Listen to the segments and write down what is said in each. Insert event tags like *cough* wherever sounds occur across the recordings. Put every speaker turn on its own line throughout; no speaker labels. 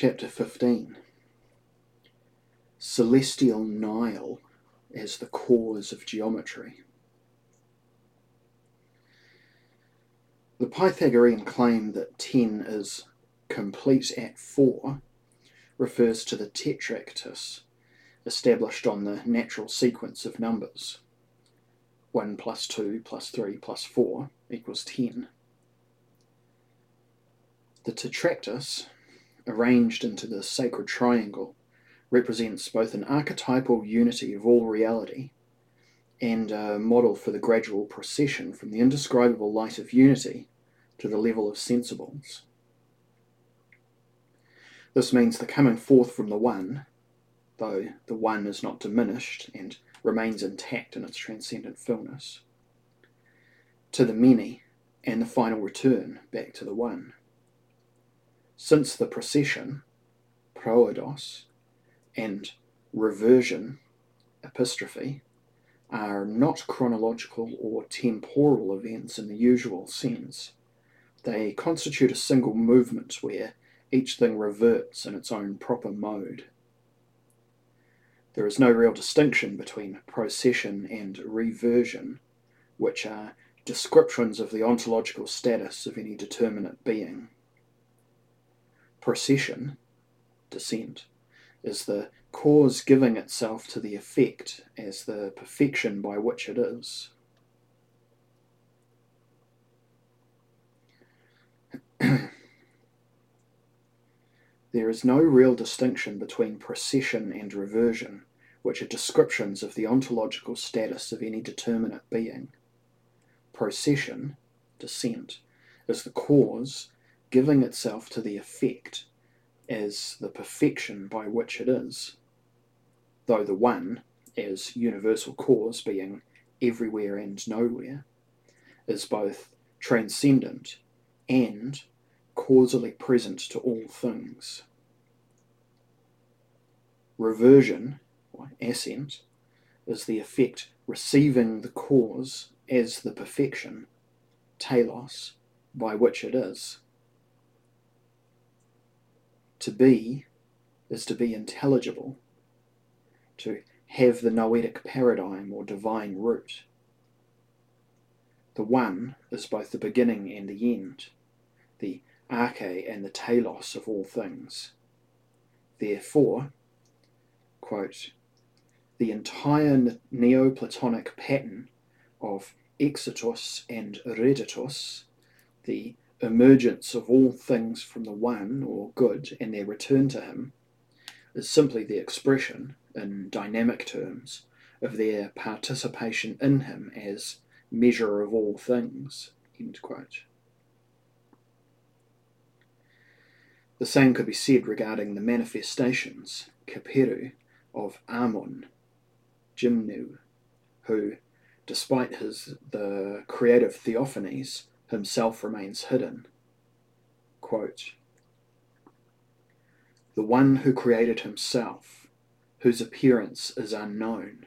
Chapter 15 Celestial Nile as the Cause of Geometry. The Pythagorean claim that 10 is complete at 4 refers to the tetractys established on the natural sequence of numbers. 1 plus 2 plus 3 plus 4 equals 10. The tetractys, arranged into the sacred triangle, represents both an archetypal unity of all reality and a model for the gradual procession from the indescribable light of unity to the level of sensibles. This means the coming forth from the One, though the One is not diminished and remains intact in its transcendent fullness, to the many and the final return back to the One. Since the procession, proodos, and reversion, epistrophe, are not chronological or temporal events in the usual sense, they constitute a single movement where each thing reverts in its own proper mode. There is no real distinction between procession and reversion, which are descriptions of the ontological status of any determinate being. Procession, descent, is the cause giving itself to the effect as the perfection by which it is. *clears throat* there is no real distinction between procession and reversion, which are descriptions of the ontological status of any determinate being. Procession, descent, is the cause giving itself to the effect as the perfection by which it is, though the One, as universal cause being everywhere and nowhere, is both transcendent and causally present to all things. Reversion, or ascent, is the effect receiving the cause as the perfection, telos, by which it is. To be is to be intelligible, to have the noetic paradigm or divine root. The One is both the beginning and the end, the arche and the telos of all things. Therefore, quote, the entire Neoplatonic pattern of exitus and redditus, the emergence of all things from the One, or good, and their return to Him, is simply the expression, in dynamic terms, of their participation in Him as measure of all things. The same could be said regarding the manifestations, Kheperu, of Amun, Jimnu, who, despite his the creative theophanies, himself remains hidden. Quote, the one who created himself, whose appearance is unknown,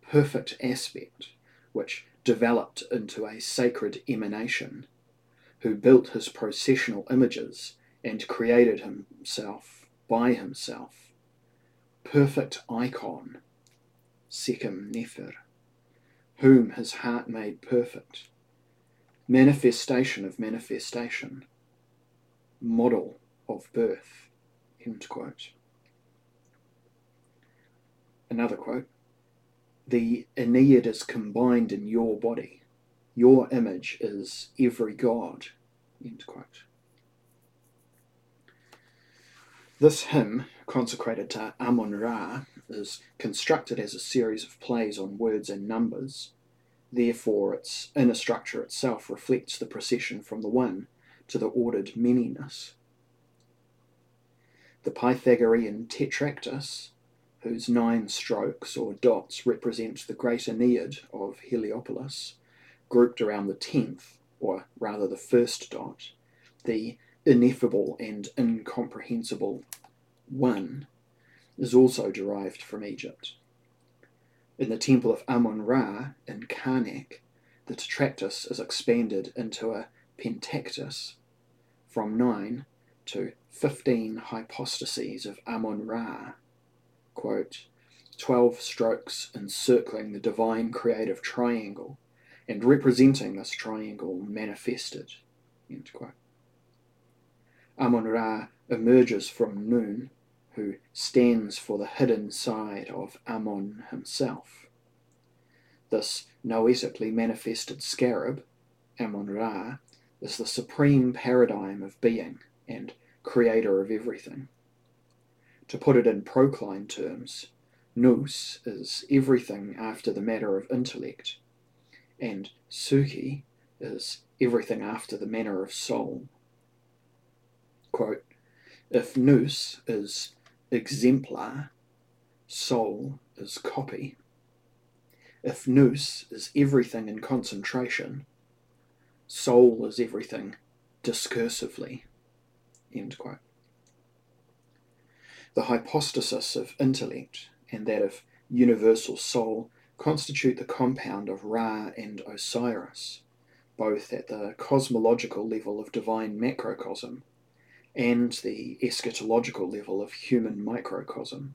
perfect aspect, which developed into a sacred emanation, who built his processional images and created himself by himself, perfect icon, Sekem Nefer, whom his heart made perfect, manifestation of manifestation, model of birth. End quote. Another quote The Ennead is combined in your body. Your image is every god. End quote. This hymn, consecrated to Amun Ra, is constructed as a series of plays on words and numbers Therefore, its inner structure itself reflects the procession from the one to the ordered manyness. The Pythagorean tetractys, whose nine strokes or dots represent the great Ennead of Heliopolis, grouped around the tenth, or rather the first dot, the ineffable and incomprehensible one, is also derived from Egypt. In the temple of Amun Ra in Karnak, the tetractys is expanded into a pentactys from 9 to 15 hypostases of Amun Ra, quote, 12 strokes encircling the divine creative triangle and representing this triangle manifested. Amun Ra emerges from Nun, who stands for the hidden side of Amun himself. This noetically manifested scarab, Amun Ra, is the supreme paradigm of being and creator of everything. To put it in Procline terms, Nous is everything after the matter of intellect, and psyche is everything after the manner of soul. Quote, if Nous is exemplar, soul is copy. If Nous is everything in concentration, soul is everything discursively. The hypostasis of intellect and that of universal soul constitute the compound of Ra and Osiris, both at the cosmological level of divine macrocosm and the eschatological level of human microcosm.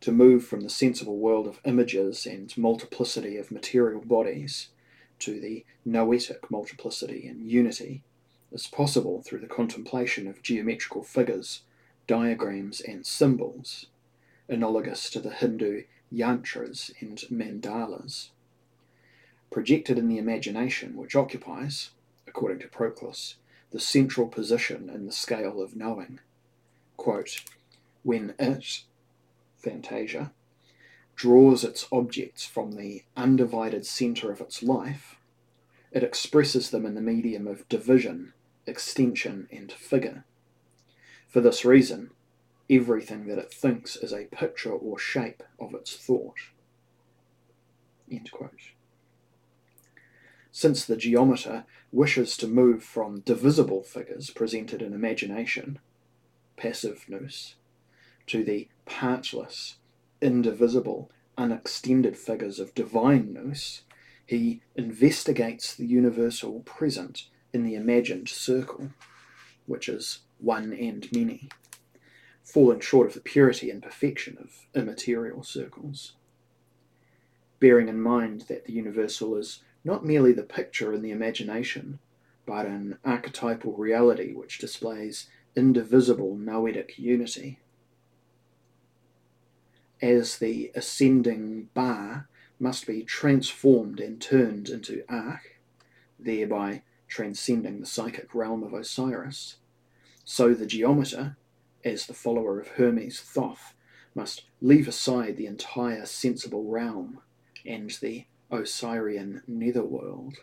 To move from the sensible world of images and multiplicity of material bodies to the noetic multiplicity and unity is possible through the contemplation of geometrical figures, diagrams, and symbols, analogous to the Hindu yantras and mandalas. Projected in the imagination, which occupies, according to Proclus, the central position in the scale of knowing. Quote, when it, Fantasia, draws its objects from the undivided centre of its life, it expresses them in the medium of division, extension, and figure. For this reason, everything that it thinks is a picture or shape of its thought. Since the geometer wishes to move from divisible figures presented in imagination, passive nous, to the partless, indivisible, unextended figures of divine nous, he investigates the universal present in the imagined circle, which is one and many, falling short of the purity and perfection of immaterial circles. Bearing in mind that the universal is not merely the picture in the imagination, but an archetypal reality which displays indivisible noetic unity. As the ascending ba must be transformed and turned into akh, thereby transcending the psychic realm of Osiris, so the geometer, as the follower of Hermes Thoth, must leave aside the entire sensible realm and the Osirian netherworld.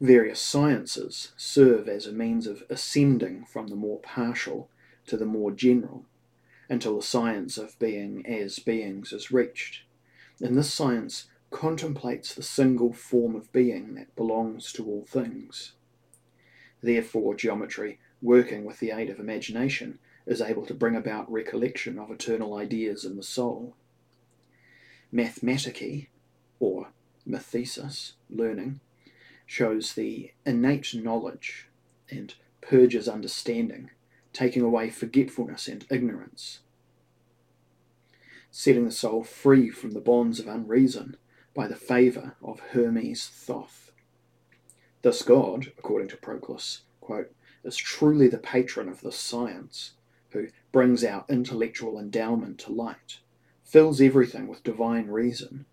Various sciences serve as a means of ascending from the more partial to the more general until the science of being as beings is reached. And this science contemplates the single form of being that belongs to all things. Therefore, geometry, working with the aid of imagination, is able to bring about recollection of eternal ideas in the soul. Mathematici, or mathesis, learning, shows the innate knowledge and purges understanding taking away forgetfulness and ignorance, setting the soul free from the bonds of unreason by the favour of Hermes Thoth. This god, according to Proclus, quote, is truly the patron of this science, who brings our intellectual endowment to light, fills everything with divine reason,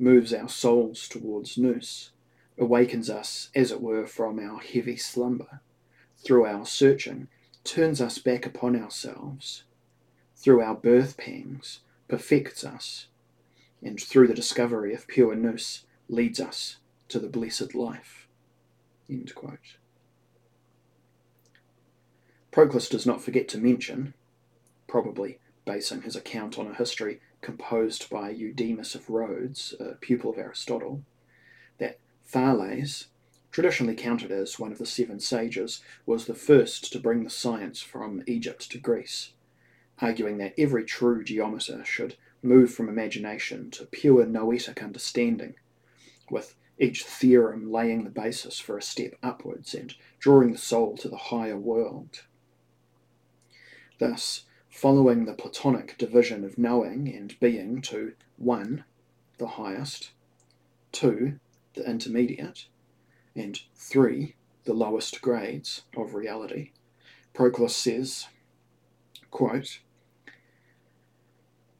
moves our souls towards Nous, awakens us, as it were, from our heavy slumber, through our searching turns us back upon ourselves, through our birth pangs, perfects us, and through the discovery of pure nous, leads us to the blessed life. Proclus does not forget to mention, probably basing his account on a history composed by Eudemus of Rhodes, a pupil of Aristotle, that Thales, traditionally counted as one of the seven sages, was the first to bring the science from Egypt to Greece, arguing that every true geometer should move from imagination to pure noetic understanding, with each theorem laying the basis for a step upwards and drawing the soul to the higher world. Thus, following the Platonic division of knowing and being to 1, the highest, 2, the intermediate, and 3, the lowest grades of reality, Proclus says, quote,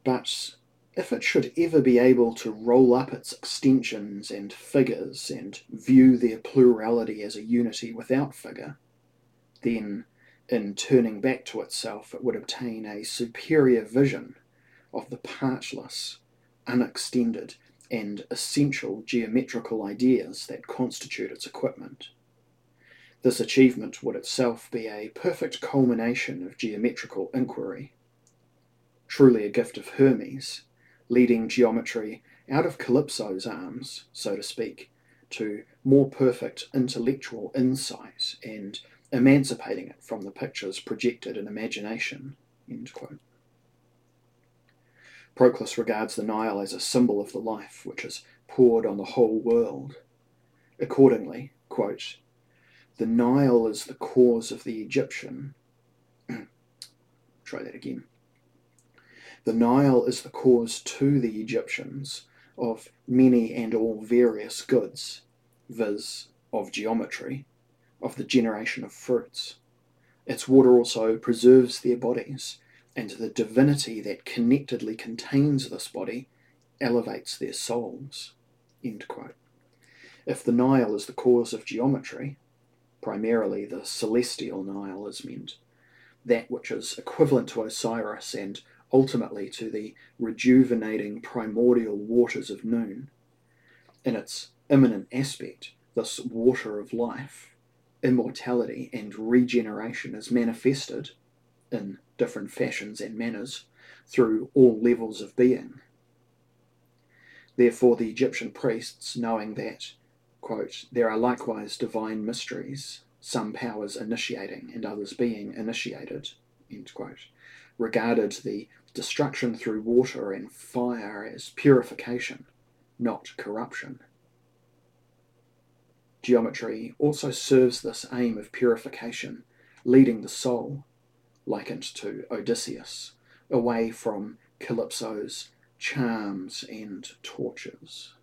But if it should ever be able to roll up its extensions and figures and view their plurality as a unity without figure, then in turning back to itself it would obtain a superior vision of the partless, unextended, and essential geometrical ideas that constitute its equipment. This achievement would itself be a perfect culmination of geometrical inquiry. Truly a gift of Hermes, leading geometry out of Calypso's arms, so to speak, to more perfect intellectual insight and emancipating it from the pictures projected in imagination. Proclus regards the Nile as a symbol of the life which is poured on the whole world. Accordingly, quote, the Nile is the cause of the Egyptian. *clears throat* Try that again. The Nile is the cause to the Egyptians of many and all various goods, viz., of geometry, of the generation of fruits. Its water also preserves their bodies, and the divinity that connectedly contains this body elevates their souls. If the Nile is the cause of geometry, primarily the celestial Nile is meant, that which is equivalent to Osiris and ultimately to the rejuvenating primordial waters of Nun. In its immanent aspect, this water of life, immortality, and regeneration is manifested in different fashions and manners through all levels of being. Therefore, the Egyptian priests, knowing that, quote, there are likewise divine mysteries, some powers initiating and others being initiated, end quote, regarded the destruction through water and fire as purification, not corruption. Geometry also serves this aim of purification, leading the soul, likened to Odysseus, away from Calypso's charms and tortures.